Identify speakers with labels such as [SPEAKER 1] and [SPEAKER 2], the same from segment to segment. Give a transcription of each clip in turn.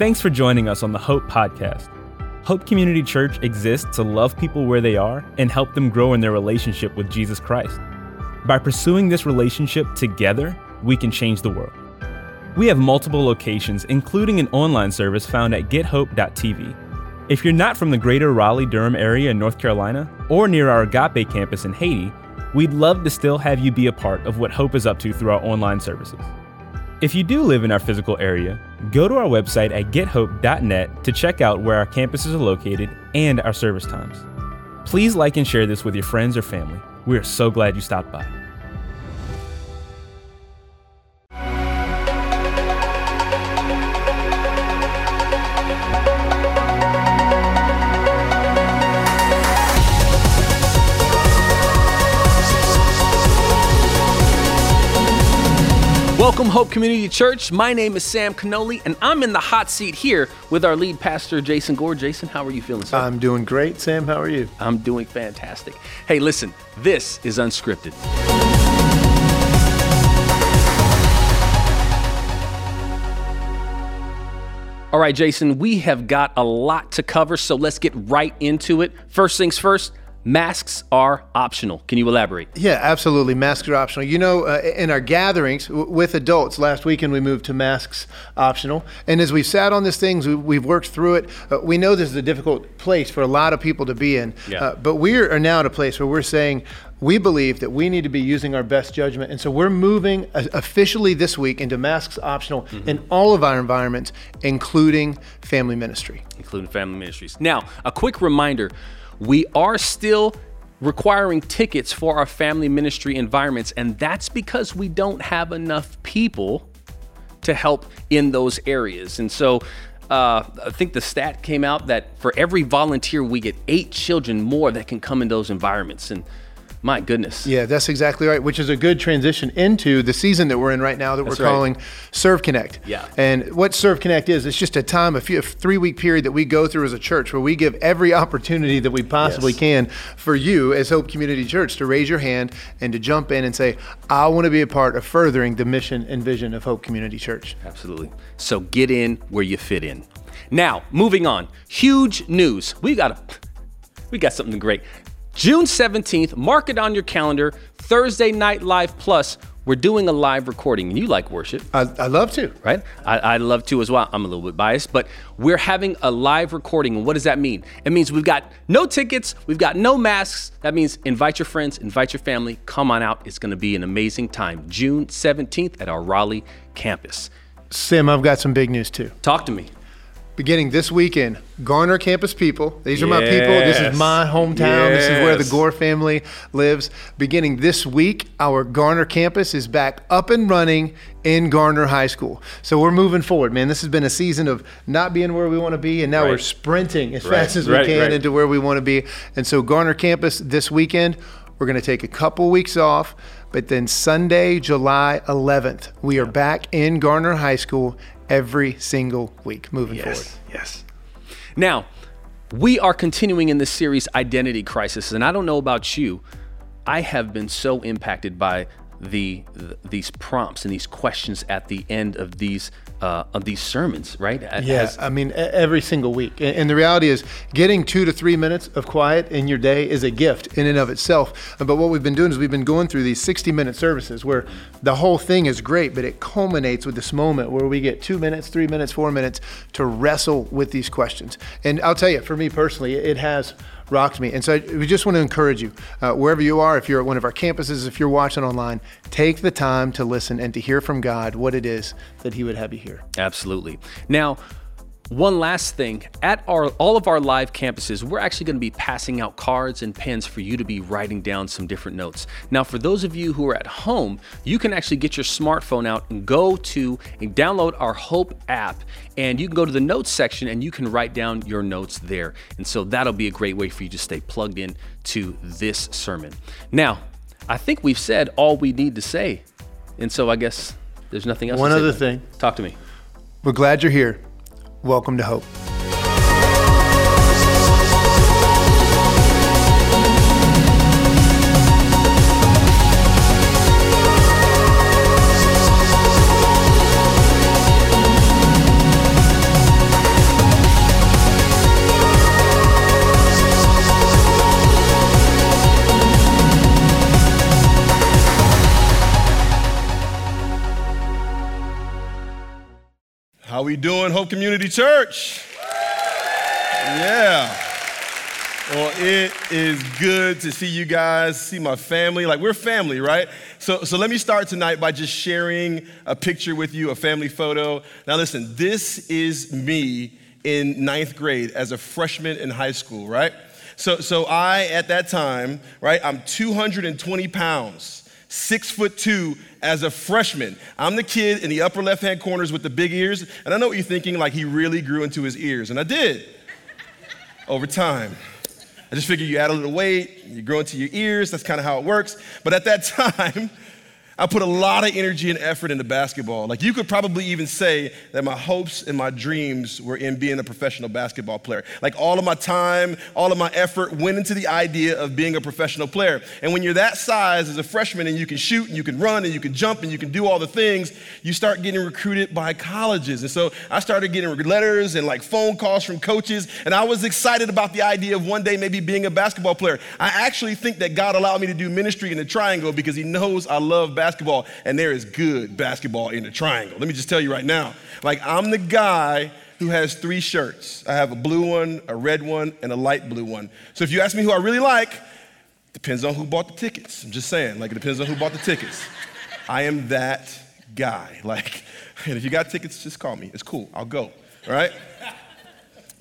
[SPEAKER 1] Thanks for joining us on the Hope Podcast. Hope Community Church exists to love people where they are and help them grow in their relationship with Jesus Christ. By pursuing this relationship together, we can change the world. We have multiple locations, including an online service found at gethope.tv. If you're not from the greater Raleigh Durham area in North Carolina or near our Agape campus in Haiti, we'd love to still have you be a part of what Hope is up to through our online services. If you do live in our physical area, go to our website at gethope.net to check out where our campuses are located and our service times. Please like and share this with your friends or family. We are so glad you stopped by.
[SPEAKER 2] Welcome, Hope Community Church. My name is Sam Canoli, and I'm in the hot seat here with our lead pastor, Jason Gore. Jason, how are you feeling, sir?
[SPEAKER 3] I'm doing great. Sam, how are you?
[SPEAKER 2] I'm doing fantastic. Hey, listen, this is unscripted. All right, Jason, we have got a lot to cover, so let's get right into it. First things first, masks are optional. Can you elaborate?
[SPEAKER 3] Yeah, absolutely. Masks are optional. You know, uh, in our gatherings w- with adults, last weekend we moved to masks optional. And as we've sat on these things, we, we've worked through it. Uh, we know this is a difficult place for a lot of people to be in.
[SPEAKER 2] Yeah.
[SPEAKER 3] Uh, but we are now at a place where we're saying, we believe that we need to be using our best judgment. And so we're moving uh, officially this week into masks optional in all of our environments, including family ministry.
[SPEAKER 2] including family ministries. Now, a quick reminder we are still requiring tickets for our family ministry environments, and that's because we don't have enough people to help in those areas. And so, uh, I think the stat came out that for every volunteer, we get eight children more that can come in those environments. And my goodness.
[SPEAKER 3] Yeah, that's exactly right, which is a good transition into the season that we're in right now that
[SPEAKER 2] That's
[SPEAKER 3] we're
[SPEAKER 2] right.
[SPEAKER 3] calling Serve Connect.
[SPEAKER 2] Yeah.
[SPEAKER 3] And what Serve Connect is, it's just a time, a, few, a three week period that we go through as a church where we give every opportunity that we possibly
[SPEAKER 2] Yes.
[SPEAKER 3] can for you as Hope Community Church to raise your hand and to jump in and say, I want to be a part of furthering the mission and vision of Hope Community Church.
[SPEAKER 2] Absolutely. So get in where you fit in. Now, moving on. Huge news. We got a, we got something great. June 17th, mark it on your calendar. Thursday Night Live Plus. We're doing a live recording, and you like worship,
[SPEAKER 3] I, I love to.
[SPEAKER 2] right? I, I love to as well. I'm a little bit biased, but we're having a live recording. And what does that mean? It means we've got no tickets, we've got no masks. That means invite your friends, invite your family, come on out. It's going to be an amazing time. June 17th at our Raleigh campus.
[SPEAKER 3] Sim, I've got some big news too.
[SPEAKER 2] Talk to me.
[SPEAKER 3] Beginning this weekend. Garner campus people. These are my people. This is my hometown. This is where the Gore family lives. Beginning this week, our Garner campus is back up and running in Garner High School. So we're moving forward, man. This has been a season of not being where we want to be, and now we're sprinting as
[SPEAKER 2] Right,
[SPEAKER 3] fast as we
[SPEAKER 2] right,
[SPEAKER 3] can
[SPEAKER 2] right.
[SPEAKER 3] into where we want to be. And so Garner campus this weekend, we're going to take a couple weeks off, but then Sunday, July 11th, we are back in Garner High School every single week moving forward.
[SPEAKER 2] Yes. Now, we are continuing in this series, Identity Crisis, and I don't know about you, I have been so impacted by the, th- these prompts and these questions at the end of these uh, of these sermons, right? As-
[SPEAKER 3] Yeah, I mean, every single week. And and the reality is, getting two to three minutes of quiet in your day is a gift in and of itself. But what we've been doing is we've been going through these 60 minute services where the whole thing is great, but it culminates with this moment where we get two minutes, three minutes, four minutes to wrestle with these questions. And I'll tell you, for me personally, it has rocked me. And so we just want to encourage you, uh, wherever you are, if you're at one of our campuses, if you're watching online, take the time to listen and to hear from God what it is that He would have you hear.
[SPEAKER 2] Absolutely. Now, one last thing at our all of our live campuses, we're actually going to be passing out cards and pens for you to be writing down some different notes. Now, for those of you who are at home, you can actually get your smartphone out and go to and download our Hope app, and you can go to the notes section and you can write down your notes there. And so that'll be a great way for you to stay plugged in to this sermon. Now, I think we've said all we need to say, and so I guess there's nothing else. to
[SPEAKER 3] One other thing.
[SPEAKER 2] Talk to me.
[SPEAKER 3] We're glad you're here. Welcome to Hope.
[SPEAKER 4] How we doing, Hope Community Church? Yeah. Well, it is good to see you guys, see my family. Like we're family, right? So, so let me start tonight by just sharing a picture with you, a family photo. Now, listen, this is me in ninth grade as a freshman in high school, right? So, so I, at that time, right, I'm 220 pounds, six foot two as a freshman. I'm the kid in the upper left hand corners with the big ears. And I know what you're thinking, like he really grew into his ears. And I did over time. I just figure you add a little weight, you grow into your ears, that's kind of how it works. But at that time, I put a lot of energy and effort into basketball. Like you could probably even say that my hopes and my dreams were in being a professional basketball player. Like all of my time, all of my effort went into the idea of being a professional player. And when you're that size as a freshman and you can shoot and you can run and you can jump and you can do all the things, you start getting recruited by colleges. And so I started getting letters and like phone calls from coaches and I was excited about the idea of one day maybe being a basketball player. I actually think that God allowed me to do ministry in the triangle because he knows I love basketball basketball, and there is good basketball in the triangle. Let me just tell you right now. Like, I'm the guy who has three shirts. I have a blue one, a red one, and a light blue one. So if you ask me who I really like, depends on who bought the tickets. I'm just saying, like, it depends on who bought the tickets. I am that guy. Like, and if you got tickets, just call me. It's cool. I'll go. All right?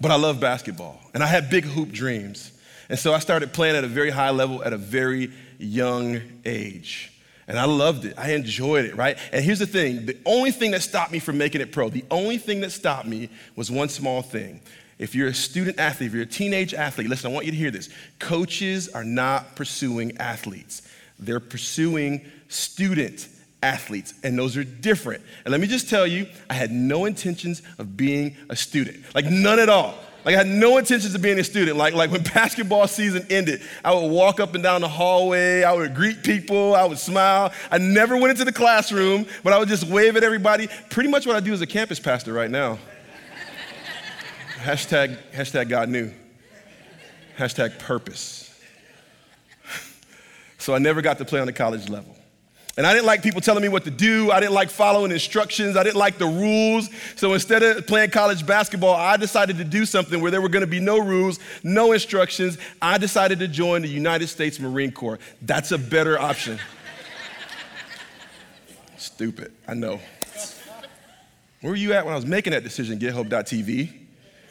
[SPEAKER 4] But I love basketball, and I had big hoop dreams. And so I started playing at a very high level at a very young age. And I loved it. I enjoyed it, right? And here's the thing the only thing that stopped me from making it pro, the only thing that stopped me was one small thing. If you're a student athlete, if you're a teenage athlete, listen, I want you to hear this. Coaches are not pursuing athletes, they're pursuing student athletes, and those are different. And let me just tell you, I had no intentions of being a student, like none at all. Like I had no intentions of being a student. Like, like when basketball season ended, I would walk up and down the hallway, I would greet people, I would smile. I never went into the classroom, but I would just wave at everybody. Pretty much what I do as a campus pastor right now. hashtag, hashtag God knew. Hashtag purpose. so I never got to play on the college level. And I didn't like people telling me what to do. I didn't like following instructions. I didn't like the rules. So instead of playing college basketball, I decided to do something where there were going to be no rules, no instructions. I decided to join the United States Marine Corps. That's a better option. Stupid, I know. Where were you at when I was making that decision, GetHope.tv?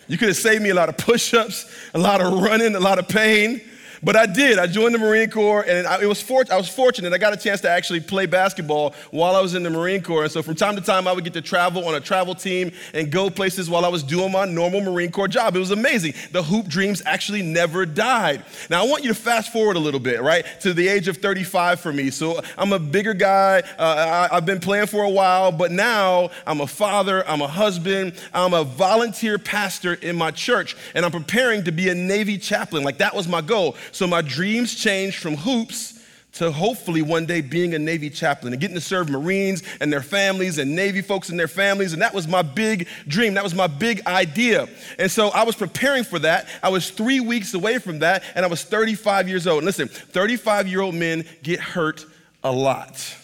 [SPEAKER 4] You could have saved me a lot of push ups, a lot of running, a lot of pain. But I did. I joined the Marine Corps, and I, it was for, I was fortunate. I got a chance to actually play basketball while I was in the Marine Corps. And so from time to time, I would get to travel on a travel team and go places while I was doing my normal Marine Corps job. It was amazing. The hoop dreams actually never died. Now, I want you to fast forward a little bit, right, to the age of 35 for me. So I'm a bigger guy. Uh, I, I've been playing for a while, but now I'm a father, I'm a husband, I'm a volunteer pastor in my church, and I'm preparing to be a Navy chaplain. Like, that was my goal. So my dreams changed from hoops to hopefully one day being a Navy chaplain and getting to serve Marines and their families and Navy folks and their families. And that was my big dream. That was my big idea. And so I was preparing for that. I was three weeks away from that, and I was 35 years old. And listen, 35 year old men get hurt a lot.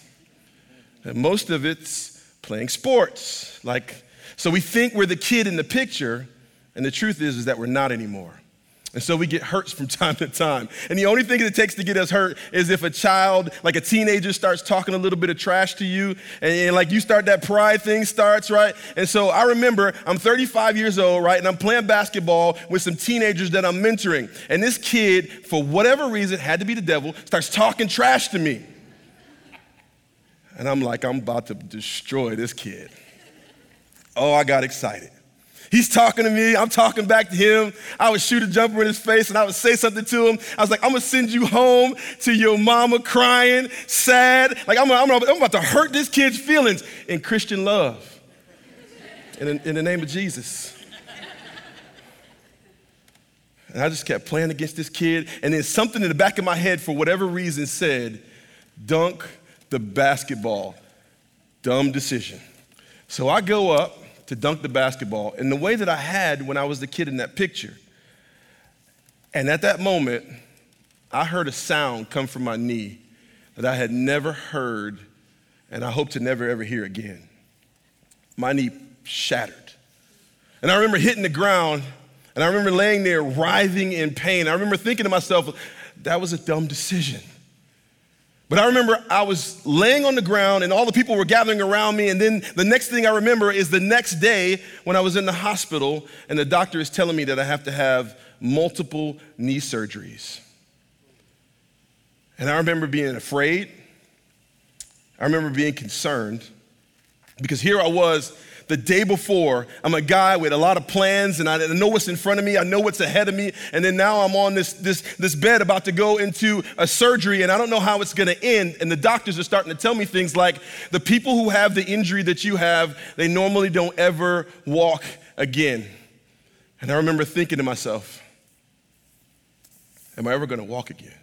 [SPEAKER 4] And most of it's playing sports. Like, so we think we're the kid in the picture, and the truth is, is that we're not anymore. And so we get hurt from time to time. And the only thing it takes to get us hurt is if a child, like a teenager, starts talking a little bit of trash to you, and, and, like you start that pride thing starts, right? And so I remember I'm 35 years old, right? And I'm playing basketball with some teenagers that I'm mentoring. And this kid, for whatever reason, had to be the devil, starts talking trash to me. And I'm like, I'm about to destroy this kid. Oh, I got excited. He's talking to me. I'm talking back to him. I would shoot a jumper in his face and I would say something to him. I was like, I'm going to send you home to your mama crying, sad. Like, I'm, I'm, I'm about to hurt this kid's feelings in Christian love. In, in the name of Jesus. And I just kept playing against this kid. And then something in the back of my head, for whatever reason, said, dunk the basketball. Dumb decision. So I go up to dunk the basketball in the way that I had when I was the kid in that picture. And at that moment, I heard a sound come from my knee that I had never heard and I hope to never ever hear again. My knee shattered. And I remember hitting the ground, and I remember laying there writhing in pain. I remember thinking to myself, that was a dumb decision. But I remember I was laying on the ground and all the people were gathering around me. And then the next thing I remember is the next day when I was in the hospital and the doctor is telling me that I have to have multiple knee surgeries. And I remember being afraid. I remember being concerned because here I was the day before. I'm a guy with a lot of plans and I know what's in front of me. I know what's ahead of me. And then now I'm on this, this, this bed about to go into a surgery and I don't know how it's going to end. And the doctors are starting to tell me things like the people who have the injury that you have, they normally don't ever walk again. And I remember thinking to myself, am I ever going to walk again?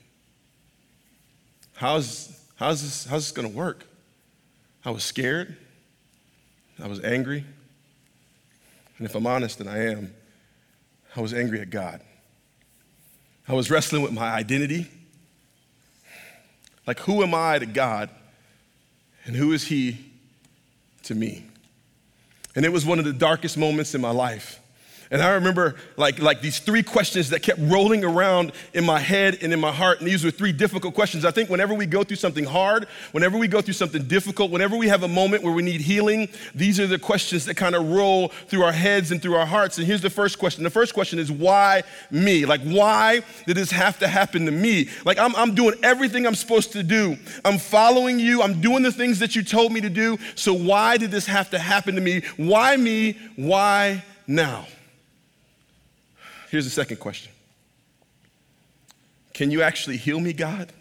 [SPEAKER 4] How's, how's this, how's this going to work? I was scared. I was angry. And if I'm honest, and I am, I was angry at God. I was wrestling with my identity. Like, who am I to God? And who is He to me? And it was one of the darkest moments in my life. And I remember like, like these three questions that kept rolling around in my head and in my heart. And these were three difficult questions. I think whenever we go through something hard, whenever we go through something difficult, whenever we have a moment where we need healing, these are the questions that kind of roll through our heads and through our hearts. And here's the first question. The first question is why me? Like, why did this have to happen to me? Like, I'm, I'm doing everything I'm supposed to do. I'm following you. I'm doing the things that you told me to do. So why did this have to happen to me? Why me? Why now? Here's the second question Can you actually heal me, God?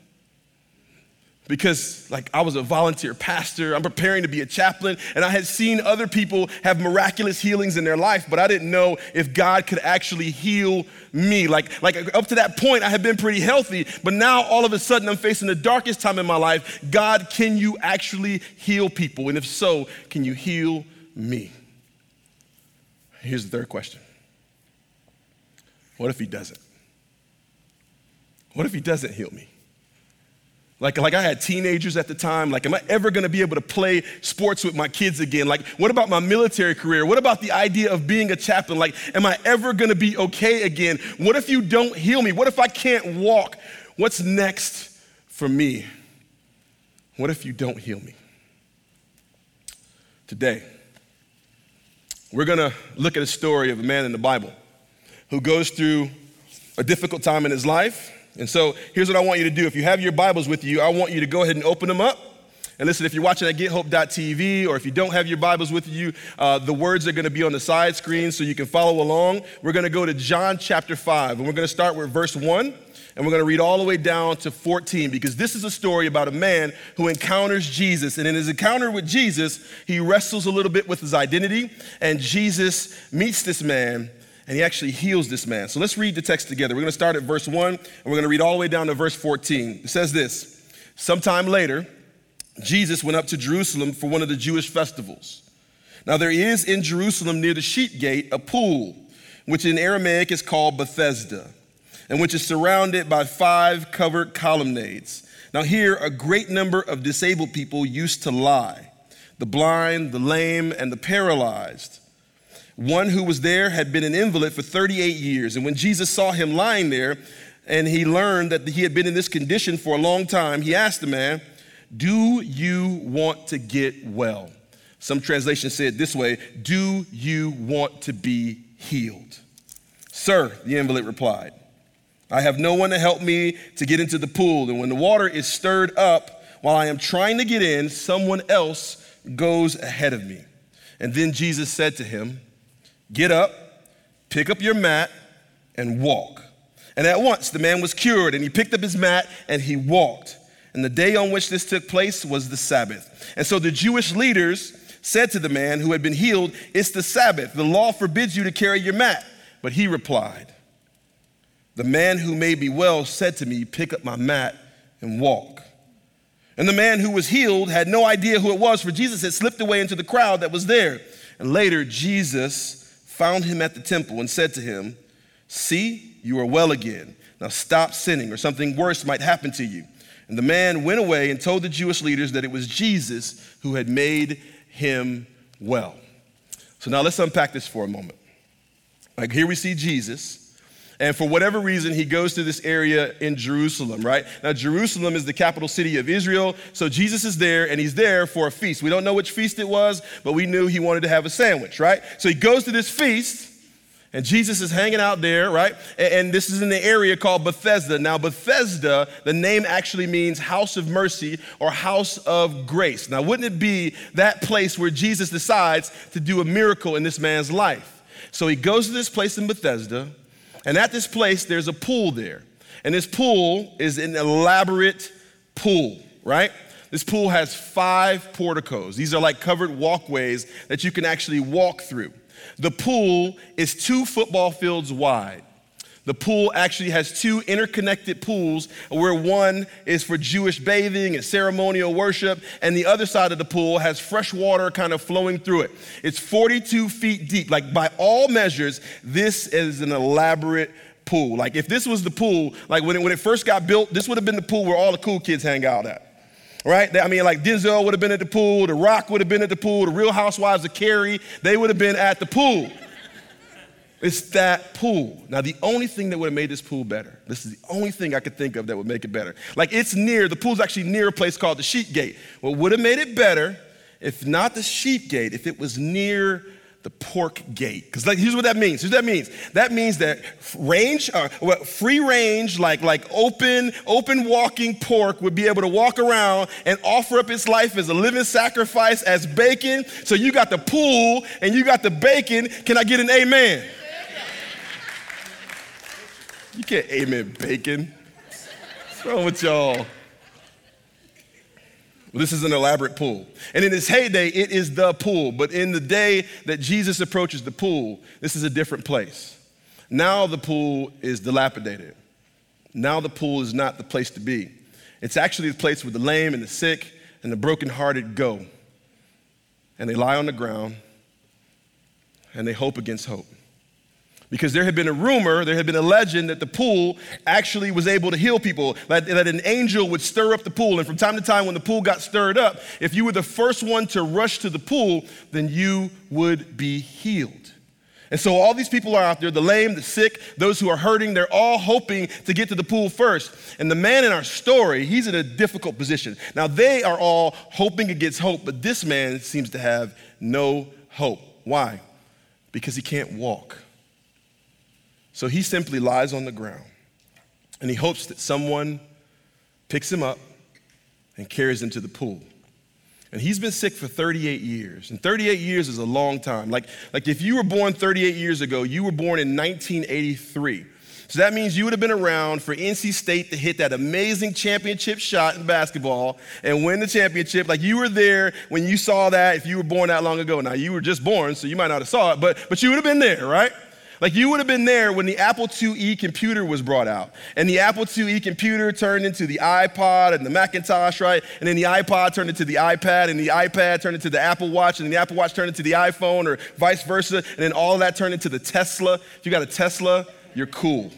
[SPEAKER 4] Because, like, I was a volunteer pastor, I'm preparing to be a chaplain, and I had seen other people have miraculous healings in their life, but I didn't know if God could actually heal me. Like, like up to that point, I had been pretty healthy, but now all of a sudden I'm facing the darkest time in my life. God, can you actually heal people? And if so, can you heal me? Here's the third question what if he doesn't? What if he doesn't heal me? Like, like I had teenagers at the time. Like, am I ever gonna be able to play sports with my kids again? Like, what about my military career? What about the idea of being a chaplain? Like, am I ever gonna be okay again? What if you don't heal me? What if I can't walk? What's next for me? What if you don't heal me? Today, we're gonna look at a story of a man in the Bible who goes through a difficult time in his life. And so here's what I want you to do. If you have your Bibles with you, I want you to go ahead and open them up. And listen, if you're watching at gethope.tv or if you don't have your Bibles with you, uh, the words are going to be on the side screen so you can follow along. We're going to go to John chapter 5, and we're going to start with verse 1, and we're going to read all the way down to 14 because this is a story about a man who encounters Jesus. And in his encounter with Jesus, he wrestles a little bit with his identity, and Jesus meets this man and he actually heals this man. So let's read the text together. We're going to start at verse 1 and we're going to read all the way down to verse 14. It says this Sometime later, Jesus went up to Jerusalem for one of the Jewish festivals. Now, there is in Jerusalem near the sheep gate a pool, which in Aramaic is called Bethesda, and which is surrounded by five covered colonnades. Now, here a great number of disabled people used to lie the blind, the lame, and the paralyzed. One who was there had been an invalid for 38 years. And when Jesus saw him lying there and he learned that he had been in this condition for a long time, he asked the man, Do you want to get well? Some translations say it this way Do you want to be healed? Sir, the invalid replied, I have no one to help me to get into the pool. And when the water is stirred up while I am trying to get in, someone else goes ahead of me. And then Jesus said to him, Get up, pick up your mat, and walk. And at once the man was cured, and he picked up his mat and he walked. And the day on which this took place was the Sabbath. And so the Jewish leaders said to the man who had been healed, It's the Sabbath. The law forbids you to carry your mat. But he replied, The man who made me well said to me, Pick up my mat and walk. And the man who was healed had no idea who it was, for Jesus had slipped away into the crowd that was there. And later, Jesus found him at the temple and said to him, See, you are well again. Now stop sinning, or something worse might happen to you. And the man went away and told the Jewish leaders that it was Jesus who had made him well. So now let's unpack this for a moment. Like here we see Jesus. And for whatever reason, he goes to this area in Jerusalem, right? Now, Jerusalem is the capital city of Israel. So Jesus is there, and he's there for a feast. We don't know which feast it was, but we knew he wanted to have a sandwich, right? So he goes to this feast. And Jesus is hanging out there, right? And, this is in the area called Bethesda. Now, Bethesda, the name actually means house of mercy or house of grace. Now, wouldn't it be that place where Jesus decides to do a miracle in this man's life? So he goes to this place in Bethesda, and at this place, there's a pool there. And this pool is an elaborate pool, right? This pool has five porticos. These are like covered walkways that you can actually walk through. The pool is two football fields wide. The pool actually has two interconnected pools where one is for Jewish bathing and ceremonial worship, and the other side of the pool has fresh water kind of flowing through it. It's 42 feet deep. Like, by all measures, this is an elaborate pool. Like, if this was the pool, like when it, when it first got built, this would have been the pool where all the cool kids hang out at right? I mean, like Denzel would have been at the pool, The Rock would have been at the pool, The Real Housewives of Cary, they would have been at the pool. It's that pool. Now, the only thing that would have made this pool better, this is the only thing I could think of that would make it better. Like, it's near, the pool's actually near a place called the Sheep Gate. What would have made it better, if not the Sheep Gate, if it was near the pork gate. Because like, here's what that means. Here's what that means. That means that range, uh, free range, like, like open, open walking pork would be able to walk around and offer up its life as a living sacrifice as bacon. So you got the pool and you got the bacon. Can I get an amen? You can't amen bacon. What's wrong with y'all? Well, this is an elaborate pool. And in its heyday, it is the pool. But in the day that Jesus approaches the pool, this is a different place. Now the pool is dilapidated. Now the pool is not the place to be. It's actually the place where the lame and the sick and the brokenhearted go. And they lie on the ground and they hope against hope because there had been a rumor, there had been a legend that the pool actually was able to heal people, that, that, an angel would stir up the pool. And from time to time, when the pool got stirred up, if you were the first one to rush to the pool, then you would be healed. And so all these people are out there the lame, the sick, those who are hurting they're all hoping to get to the pool first. And the man in our story, he's in a difficult position. Now, they are all hoping against hope, but this man seems to have no hope. Why? Because he can't walk. So he simply lies on the ground and he hopes that someone picks him up and carries him to the pool. And he's been sick for 38 years. And 38 years is a long time. Like, like if you were born 38 years ago, you were born in 1983. So that means you would have been around for NC State to hit that amazing championship shot in basketball and win the championship. Like you were there when you saw that if you were born that long ago. Now you were just born, so you might not have saw it, but, but you would have been there, right? Like you would have been there when the Apple IIe computer was brought out. And the Apple IIe computer turned into the iPod and the Macintosh, right? And then the iPod turned into the iPad, and the iPad turned into the Apple Watch, and the Apple Watch turned into the iPhone, or vice versa. And then all that turned into the Tesla. If you got a Tesla, you're cool.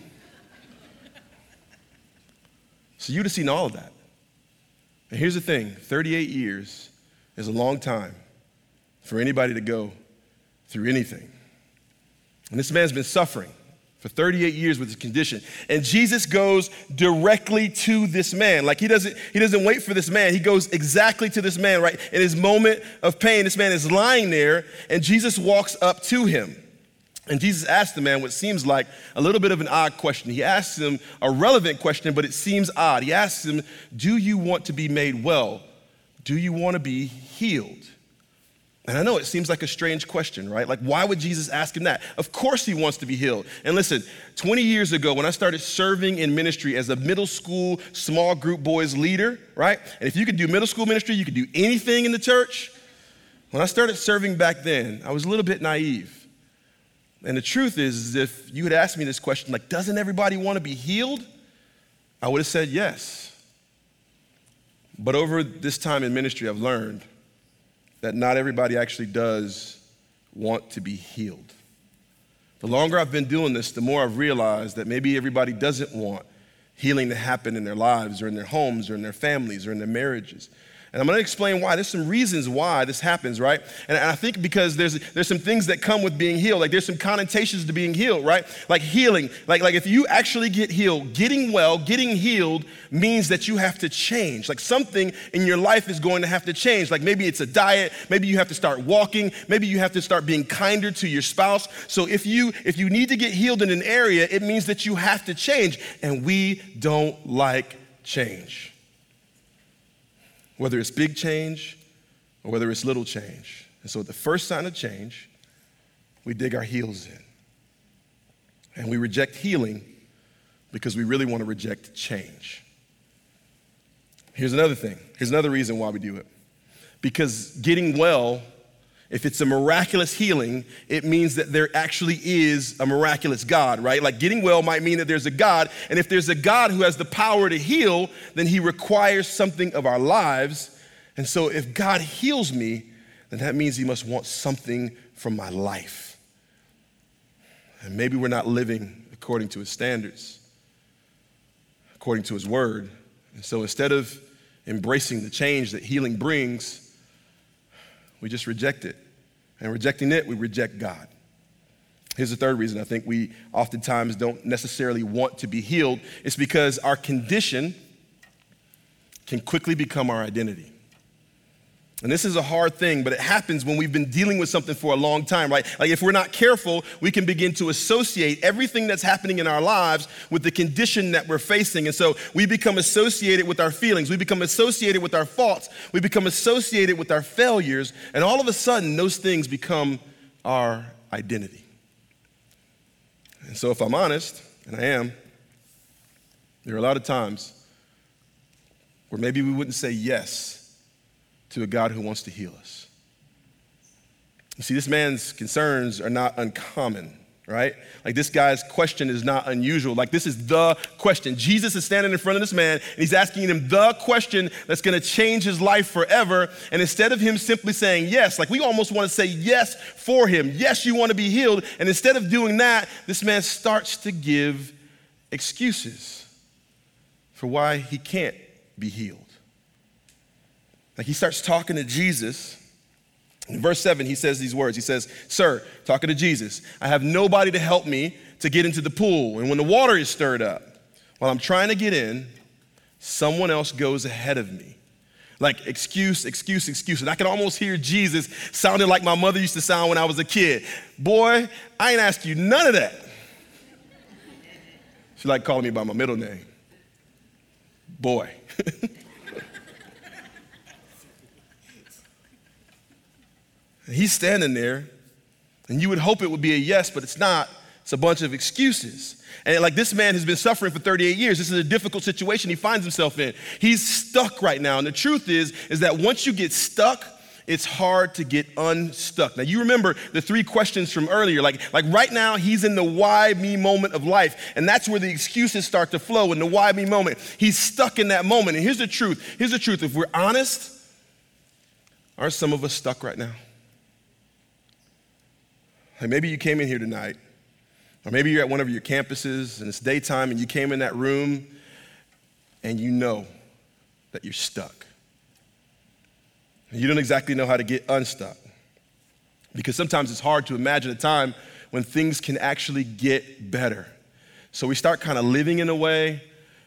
[SPEAKER 4] So you'd have seen all of that. And here's the thing 38 years is a long time for anybody to go through anything. And this man's been suffering for 38 years with his condition. And Jesus goes directly to this man. Like he doesn't, he doesn't wait for this man. He goes exactly to this man, right? In his moment of pain, this man is lying there, and Jesus walks up to him. And Jesus asks the man what seems like a little bit of an odd question. He asks him a relevant question, but it seems odd. He asks him, Do you want to be made well? Do you want to be healed? And I know it seems like a strange question, right? Like, why would Jesus ask him that? Of course, he wants to be healed. And listen, 20 years ago, when I started serving in ministry as a middle school small group boys leader, right? And if you could do middle school ministry, you could do anything in the church. When I started serving back then, I was a little bit naive. And the truth is, is if you had asked me this question, like, doesn't everybody want to be healed? I would have said yes. But over this time in ministry, I've learned that not everybody actually does want to be healed. The longer I've been doing this, the more I've realized that maybe everybody doesn't want healing to happen in their lives or in their homes or in their families or in their marriages. And I'm going to explain why. There's some reasons why this happens, right? And I think because there's, there's some things that come with being healed. Like there's some connotations to being healed, right? Like healing. Like, like if you actually get healed, getting well, getting healed means that you have to change. Like something in your life is going to have to change. Like maybe it's a diet. Maybe you have to start walking. Maybe you have to start being kinder to your spouse. So if you, if you need to get healed in an area, it means that you have to change. And we don't like change whether it's big change or whether it's little change. And so, at the first sign of change, we dig our heels in. And we reject healing because we really want to reject change. Here's another thing. Here's another reason why we do it. Because getting well, if it's a miraculous healing, it means that there actually is a miraculous God, right? Like getting well might mean that there's a God. And if there's a God who has the power to heal, then he requires something of our lives. And so if God heals me, then that means he must want something from my life. And maybe we're not living according to his standards, according to his word. And so instead of embracing the change that healing brings, we just reject it. And rejecting it, we reject God. Here's the third reason I think we oftentimes don't necessarily want to be healed. It's because our condition can quickly become our identity. And this is a hard thing, but it happens when we've been dealing with something for a long time, right? Like if we're not careful, we can begin to associate everything that's happening in our lives with the condition that we're facing. And so we become associated with our feelings, we become associated with our faults, we become associated with our failures, and all of a sudden those things become our identity. And so if I'm honest, and I am, there are a lot of times where maybe we wouldn't say yes to a God who wants to heal us. You see, this man's concerns are not uncommon, right? Like this guy's question is not unusual. Like this is the question. Jesus is standing in front of this man and he's asking him the question that's to change his life forever. And instead of him simply saying yes, like we almost want to say yes for him. Yes, you want to be healed. And instead of doing that, this man starts to give excuses for why he can't be healed. Like he starts talking to Jesus. In verse 7, he says these words. He says, Sir, talking to Jesus, I have nobody to help me to get into the pool. And when the water is stirred up, while I'm trying to get in, someone else goes ahead of me. Like excuse, excuse, excuse. And I can almost hear Jesus sounding like my mother used to sound when I was a kid. Boy, I ain't asked you none of that. She like calling me by my middle name. Boy. And he's standing there, and you would hope it would be a yes, but it's not. It's a bunch of excuses. And like this man has been suffering for 38 years. This is a difficult situation he finds himself in. He's stuck right now. And the truth is, is that once you get stuck, it's hard to get unstuck. Now you remember the three questions from earlier. Like, like right now, he's in the why me moment of life. And that's where the excuses start to flow in the why me moment. He's stuck in that moment. And here's the truth. Here's the truth. If we're honest, aren't some of us stuck right now? Maybe you came in here tonight, or maybe you're at one of your campuses and it's daytime and you came in that room and you know that you're stuck. You don't exactly know how to get unstuck. Because sometimes it's hard to imagine a time when things can actually get better. So we start kind of living in a way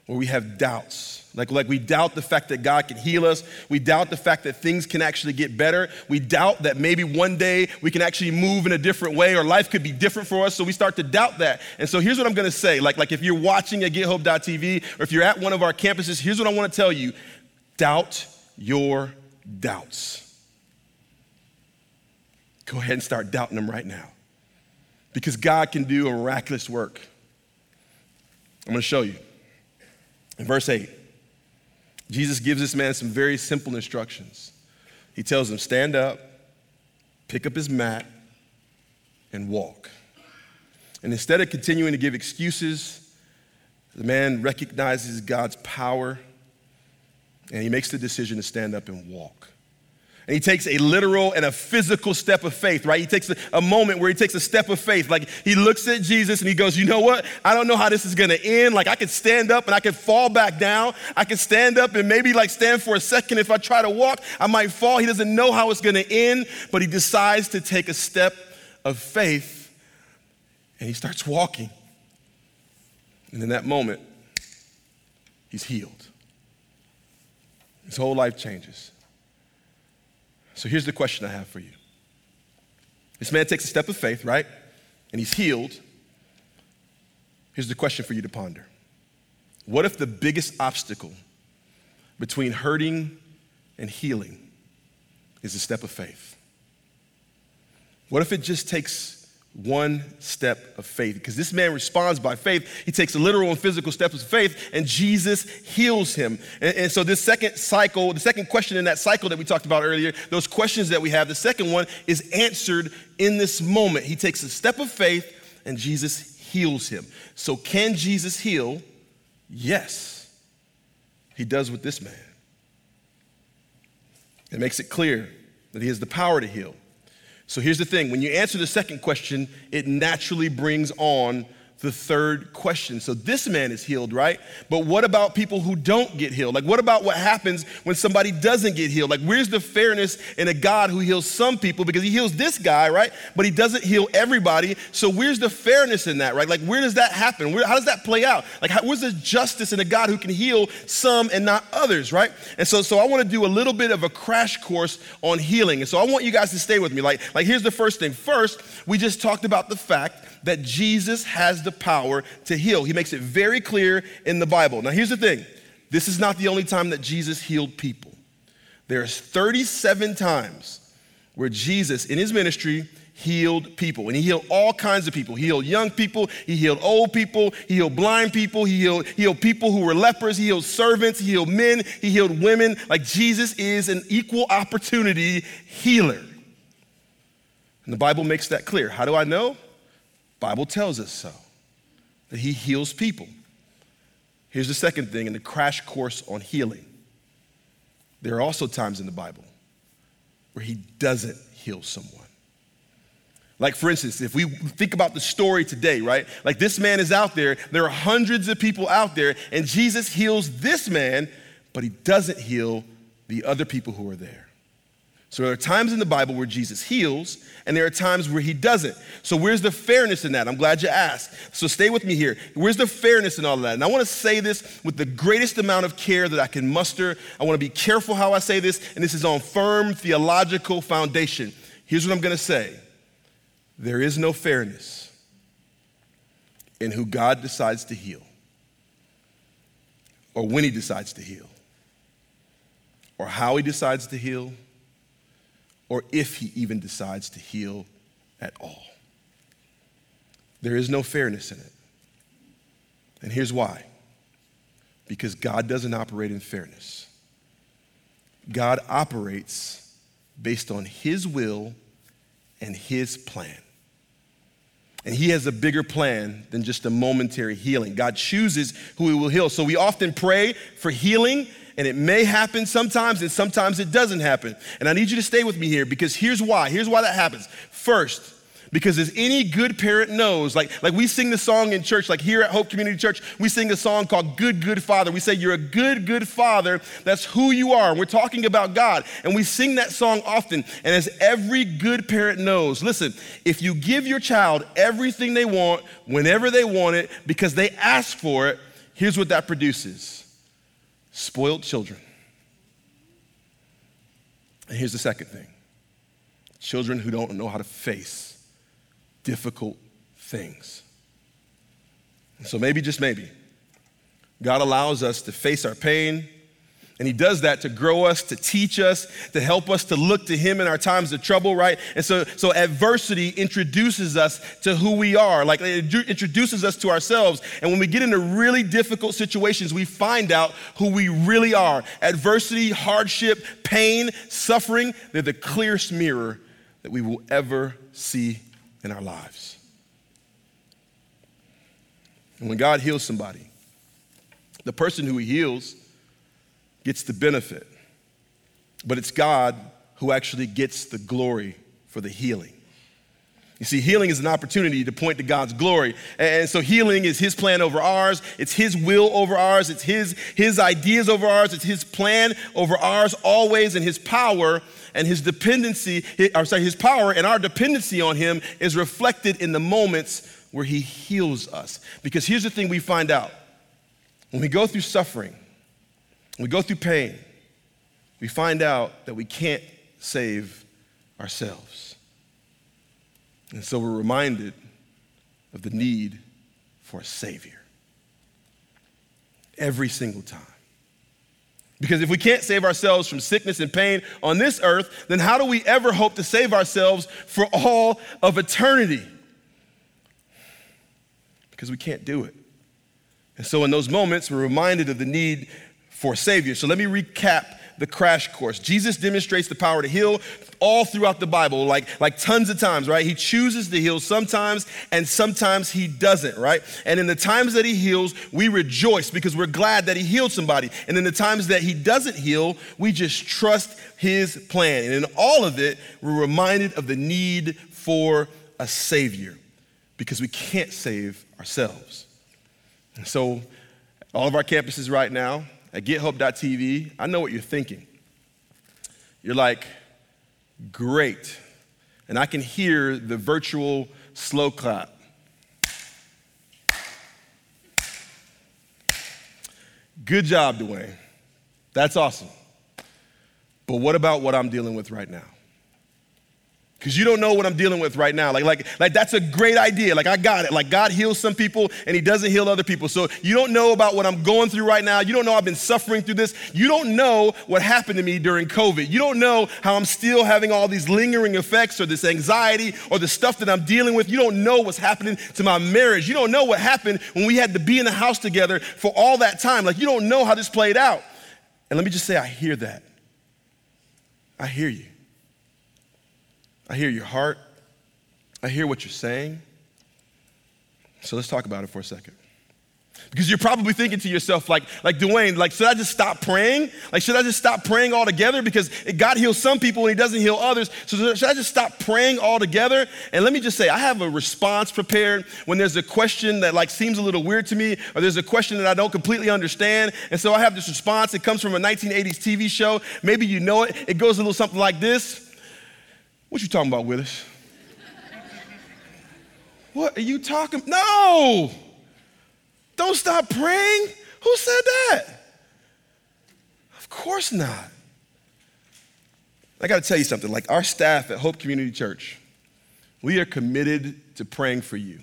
[SPEAKER 4] where we have doubts. Like, like we doubt the fact that God can heal us. We doubt the fact that things can actually get better. We doubt that maybe one day we can actually move in a different way or life could be different for us. So we start to doubt that. And so here's what I'm going to say. Like, like if you're watching at gethope.tv or if you're at one of our campuses, here's what I want to tell you. Doubt your doubts. Go ahead and start doubting them right now. Because God can do a miraculous work. I'm going to show you. In verse 8, Jesus gives this man some very simple instructions. He tells him, Stand up, pick up his mat, and walk. And instead of continuing to give excuses, the man recognizes God's power and he makes the decision to stand up and walk. And he takes a literal and a physical step of faith, right? He takes a, moment where he takes a step of faith. Like he looks at Jesus and he goes, You know what? I don't know how this is gonna end. Like I could stand up and I could fall back down. I could stand up and maybe like stand for a second. If I try to walk, I might fall. He doesn't know how it's gonna end, but he decides to take a step of faith and he starts walking. And in that moment, he's healed. His whole life changes. So here's the question I have for you. This man takes a step of faith, right? And he's healed. Here's the question for you to ponder What if the biggest obstacle between hurting and healing is a step of faith? What if it just takes one step of faith because this man responds by faith. He takes the literal and physical steps of faith, and Jesus heals him. And, and, so, this second cycle, the second question in that cycle that we talked about earlier, those questions that we have, the second one is answered in this moment. He takes a step of faith, and Jesus heals him. So, can Jesus heal? Yes, he does with this man. It makes it clear that he has the power to heal. So here's the thing when you answer the second question, it naturally brings on the third question. So this man is healed, right? But what about people who don't get healed? Like, what about what happens when somebody doesn't get healed? Like, where's the fairness in a God who heals some people because he heals this guy, right? But he doesn't heal everybody. So where's the fairness in that, right? Like, where does that happen? Where, how does that play out? Like, how, where's the justice in a God who can heal some and not others, right? And so, so I want to do a little bit of a crash course on healing. And so I want you guys to stay with me. Like, like here's the first thing. First, we just talked about the fact that Jesus has the power to heal. He makes it very clear in the Bible. Now, here's the thing this is not the only time that Jesus healed people. There's 37 times where Jesus, in his ministry, healed people. And he healed all kinds of people. He healed young people, he healed old people, he healed blind people, he healed, he healed people who were lepers, he healed servants, he healed men, he healed women. Like Jesus is an equal opportunity healer. And the Bible makes that clear. How do I know? Bible tells us so, that he heals people. Here's the second thing in the crash course on healing. There are also times in the Bible where he doesn't heal someone. Like, for instance, if we think about the story today, right? Like, this man is out there, there are hundreds of people out there, and Jesus heals this man, but he doesn't heal the other people who are there. So there are times in the Bible where Jesus heals, and there are times where he doesn't. So where's the fairness in that? I'm glad you asked. So stay with me here. Where's the fairness in all of that? And I want to say this with the greatest amount of care that I can muster. I want to be careful how I say this, and this is on firm theological foundation. Here's what I'm going to say there is no fairness in who God decides to heal, or when he decides to heal, or how he decides to heal or if he even decides to heal at all. There is no fairness in it. And here's why because God doesn't operate in fairness, God operates based on his will and his plan. And he has a bigger plan than just a momentary healing. God chooses who he will heal. So we often pray for healing and it may happen sometimes, and sometimes it doesn't happen. And I need you to stay with me here because here's why. Here's why that happens. First, because as any good parent knows, like, like we sing the song in church, like here at Hope Community Church, we sing a song called Good, Good Father. We say, You're a good, good father. That's who you are. And we're talking about God. And we sing that song often. And as every good parent knows, listen, if you give your child everything they want, whenever they want it, because they ask for it, here's what that produces spoiled children. And here's the second thing children who don't know how to face difficult things. so maybe, just maybe, God allows us to face our pain, and he does that to grow us, to teach us, to help us to look to him in our times of trouble, right? And so, so adversity introduces us to who we are, like it introduces us to ourselves. And when we get into really difficult situations, we find out who we really are. Adversity, hardship, pain, suffering, they're the clearest mirror that we will ever see in our lives. And when God heals somebody, the person who he heals, gets the benefit. But it's God who actually gets the glory for the healing. You see, healing is an opportunity to point to God's glory. And so healing is his plan over ours. It's his will over ours. It's his, his ideas over ours. It's his plan over ours always. And his power and his dependency, or sorry, his power and our dependency on him is reflected in the moments where he heals us. Because here's the thing we find out. When we go through suffering, we go through pain, we find out that we can't save ourselves. And so we're reminded of the need for a Savior every single time. Because if we can't save ourselves from sickness and pain on this earth, then how do we ever hope to save ourselves for all of eternity? Because we can't do it. And so in those moments, we're reminded of the need for Savior. So let me recap the crash course. Jesus demonstrates the power to heal all throughout the Bible, like, like tons of times, right? He chooses to heal sometimes, and sometimes he doesn't, right? And in the times that he heals, we rejoice because we're glad that he healed somebody. And in the times that he doesn't heal, we just trust his plan. And in all of it, we're reminded of the need for a Savior because we can't save ourselves. And so, all of our campuses right now, at gethope.tv, I know what you're thinking. You're like, great. And I can hear the virtual slow clap. Good job, Dwayne. That's awesome. But what about what I'm dealing with right now? Because you don't know what I'm dealing with right now. Like, like, like that's a great idea. Like I got it. Like God heals some people and he doesn't heal other people. So you don't know about what I'm going through right now. You don't know I've been suffering through this. You don't know what happened to me during COVID. You don't know how I'm still having all these lingering effects or this anxiety or the stuff that I'm dealing with. You don't know what's happening to my marriage. You don't know what happened when we had to be in the house together for all that time. Like you don't know how this played out. And let me just say, I hear that. I hear you. I hear your heart. I hear what you're saying. So let's talk about it for a second. Because you're probably thinking to yourself, like, like Dwayne, like, should I just stop praying? Like, should I just stop praying altogether? Because God heals some people and He doesn't heal others. So should I just stop praying altogether? And let me just say, I have a response prepared when there's a question that like seems a little weird to me, or there's a question that I don't completely understand. And so I have this response. It comes from a 1980s TV show. Maybe you know it. It goes a little something like this. What you talking about, Willis? what are you talking? No! Don't stop praying. Who said that? Of course not. I got to tell you something. Like our staff at Hope Community Church, we are committed to praying for you.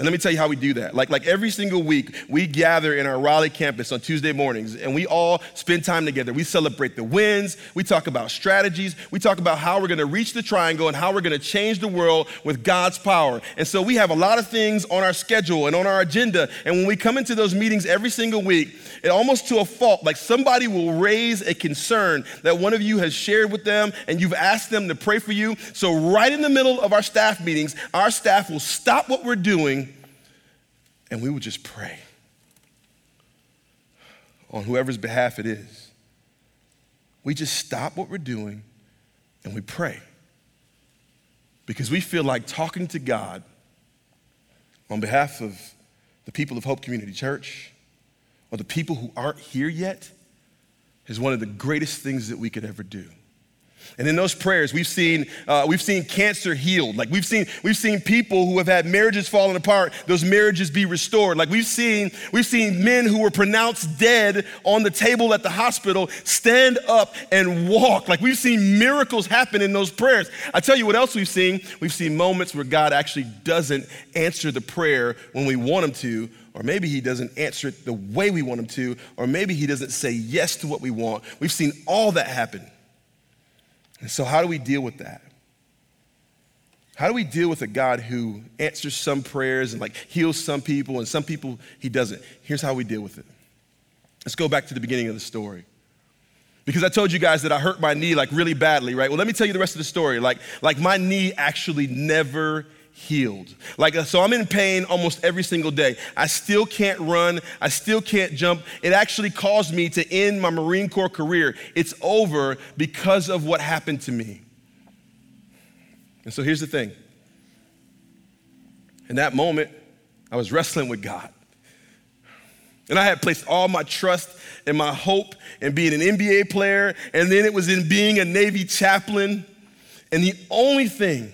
[SPEAKER 4] And let me tell you how we do that. Like, like every single week, we gather in our Raleigh campus on Tuesday mornings and we all spend time together. We celebrate the wins, we talk about strategies, we talk about how we're gonna reach the triangle and how we're gonna change the world with God's power. And so we have a lot of things on our schedule and on our agenda. And when we come into those meetings every single week, it almost to a fault, like somebody will raise a concern that one of you has shared with them and you've asked them to pray for you. So, right in the middle of our staff meetings, our staff will stop what we're doing and we would just pray on whoever's behalf it is. We just stop what we're doing and we pray because we feel like talking to God on behalf of the people of Hope Community Church or the people who aren't here yet is one of the greatest things that we could ever do. And in those prayers, we've seen, uh, we've seen cancer healed. Like we've seen, we've seen people who have had marriages falling apart, those marriages be restored. Like we've seen, we've seen men who were pronounced dead on the table at the hospital stand up and walk. Like we've seen miracles happen in those prayers. I tell you what else we've seen. We've seen moments where God actually doesn't answer the prayer when we want him to, or maybe he doesn't answer it the way we want him to, or maybe he doesn't say yes to what we want. We've seen all that happen. And so, how do we deal with that? How do we deal with a God who answers some prayers and like heals some people and some people he doesn't? Here's how we deal with it. Let's go back to the beginning of the story. Because I told you guys that I hurt my knee like really badly, right? Well, let me tell you the rest of the story. Like, like my knee actually never healed. Like, so I'm in pain almost every single day. I still can't run. I still can't jump. It actually caused me to end my Marine Corps career. It's over because of what happened to me. And so here's the thing. In that moment, I was wrestling with God. And I had placed all my trust and my hope in being an NBA player, and then it was in being a Navy chaplain. And the only thing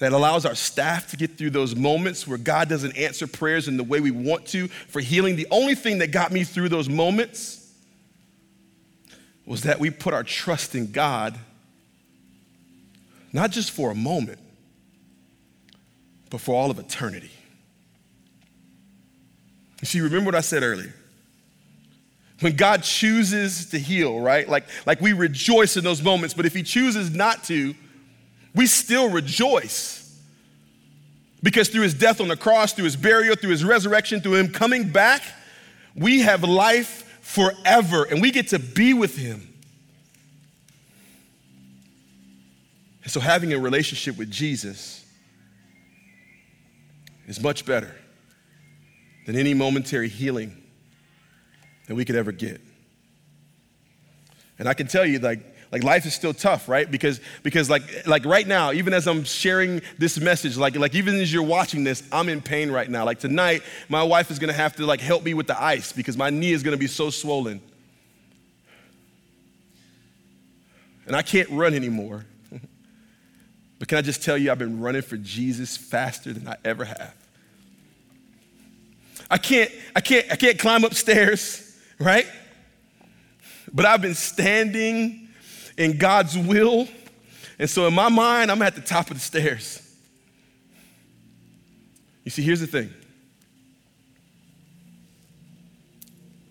[SPEAKER 4] that allows our staff to get through those moments where God doesn't answer prayers in the way we want to for healing, the only thing that got me through those moments was that we put our trust in God, not just for a moment, but for all of eternity. You see, remember what I said earlier. When God chooses to heal, right? Like, like we rejoice in those moments, but if He chooses not to, we still rejoice. Because through His death on the cross, through His burial, through His resurrection, through Him coming back, we have life forever and we get to be with Him. And so having a relationship with Jesus is much better than any momentary healing that we could ever get. And I can tell you, like, like life is still tough, right? Because because like like right now, even as I'm sharing this message, like like even as you're watching this, I'm in pain right now. Like tonight, my wife is gonna have to like help me with the ice because my knee is gonna be so swollen. And I can't run anymore. but can I just tell you, I've been running for Jesus faster than I ever have. I can't, I can't, I can't climb upstairs right? But I've been standing in God's will. And so in my mind, I'm at the top of the stairs. You see, here's the thing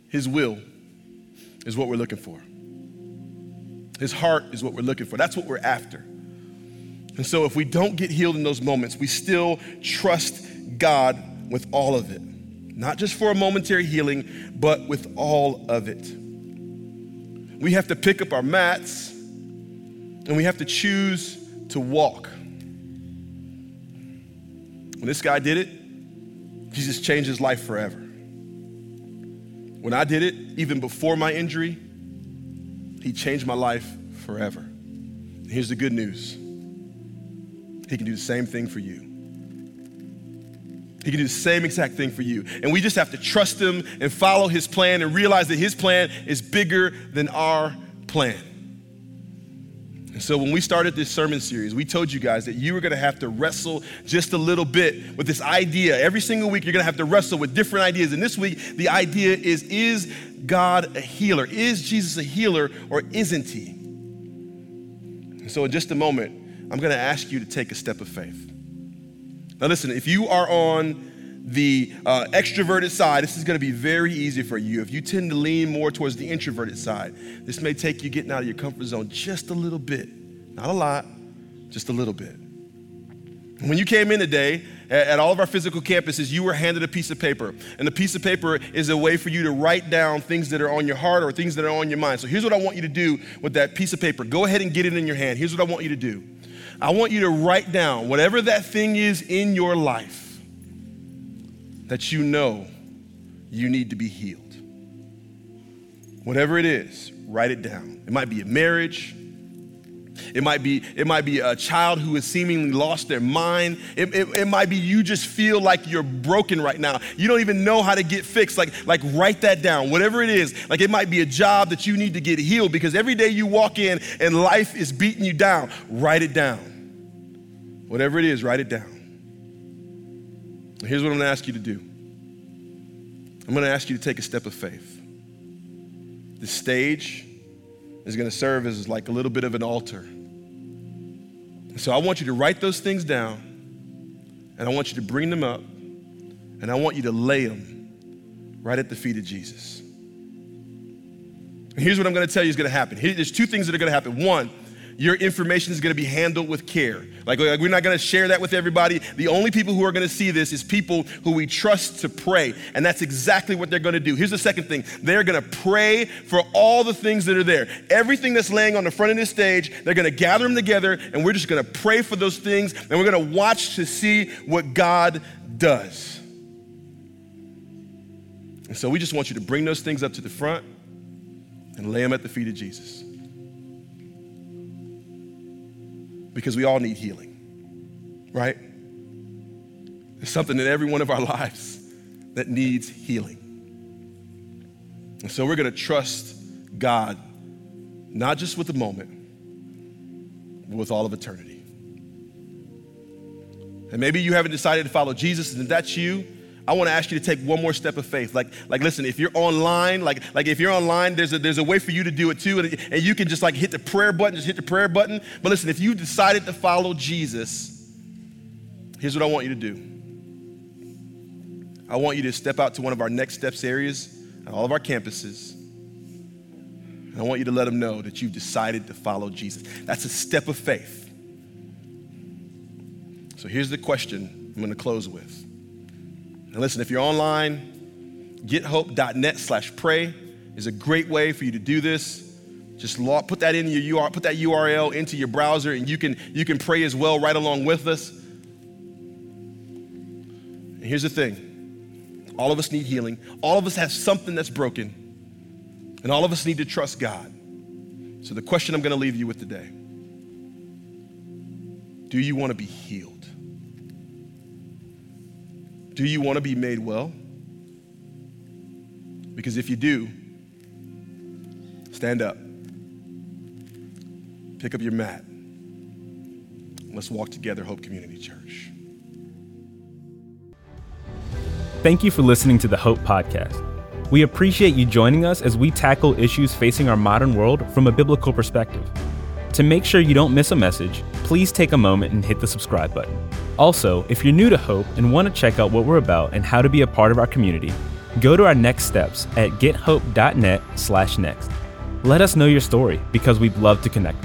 [SPEAKER 4] His will is what we're looking for, His heart is what we're looking for. That's what we're after. And so if we don't get healed in those moments, we still trust God with all of it not just for a momentary healing, but with all of it. We have to pick up our mats and we have to choose to walk. When this guy did it, Jesus changed his life forever. When I did it, even before my injury, he changed my life forever. And here's the good news He can do the same thing for you. He can do the same exact thing for you. And we just have to trust him and follow his plan and realize that his plan is bigger than our plan. And so when we started this sermon series, we told you guys that you were going to have to wrestle just a little bit with this idea. Every single week, you're going to have to wrestle with different ideas. And this week, the idea is is God a healer? Is Jesus a healer or isn't he? And so in just a moment, I'm going to ask you to take a step of faith. Now, listen, if you are on the uh, extroverted side, this is going to be very easy for you. If you tend to lean more towards the introverted side, this may take you getting out of your comfort zone just a little bit. Not a lot, just a little bit. When you came in today, at all of our physical campuses, you were handed a piece of paper. And the piece of paper is a way for you to write down things that are on your heart or things that are on your mind. So here's what I want you to do with that piece of paper. Go ahead and get it in your hand. Here's what I want you to do I want you to write down whatever that thing is in your life that you know you need to be healed. Whatever it is, write it down. It might be a marriage. It might be, it might be a child who has seemingly lost their mind. It, it, it, might be you just feel like you're broken right now. You don't even know how to get fixed. Like, like write that down. Whatever it is. Like it might be a job that you need to get healed because every day you walk in and life is beating you down. Write it down. Whatever it is, write it down. Here's what I'm going to ask you to do I'm going to ask you to take a step of faith. The stage is going to serve as like a little bit of an altar. So I want you to write those things down, and I want you to bring them up, and I want you to lay them right at the feet of Jesus. And here's what I'm going to tell you is going to happen. There's two things that are going to happen. One, your information is going to be handled with care. Like, like we're not going to share that with everybody. The only people who are going to see this is people who we trust to pray. And that's exactly what they're going to do. Here's the second thing they're going to pray for all the things that are there. Everything that's laying on the front of this stage, they're going to gather them together, and we're just going to pray for those things, and we're going to watch to see what God does. And so we just want you to bring those things up to the front and lay them at the feet of Jesus. Because we all need healing, right? There's something in every one of our lives that needs healing. And so we're going to trust God, not just with the moment, but with all of eternity. And maybe you haven't decided to follow Jesus, and if that's you, I want to ask you to take one more step of faith. Like, like listen, if you're online, like, like if you're online, there's a, there's a way for you to do it too. And, and you can just like hit the prayer button, just hit the prayer button. But listen, if you decided to follow Jesus, here's what I want you to do. I want you to step out to one of our next steps areas at all of our campuses. And I want you to let them know that you've decided to follow Jesus. That's a step of faith. So here's the question I'm going to close with. And listen, if you're online, gethope.net slash pray is a great way for you to do this. Just log, put that in your URL, put that URL into your browser, and you can you can pray as well right along with us. And here's the thing: all of us need healing. All of us have something that's broken, and all of us need to trust God. So the question I'm going to leave you with today: Do you want to be healed? Do you want to be made well? Because if you do, stand up, pick up your mat, let's walk together, Hope Community Church.
[SPEAKER 1] Thank you for listening to the Hope Podcast. We appreciate you joining us as we tackle issues facing our modern world from a biblical perspective. To make sure you don't miss a message, please take a moment and hit the subscribe button. Also, if you're new to Hope and want to check out what we're about and how to be a part of our community, go to our next steps at gethope.net/next. Let us know your story because we'd love to connect.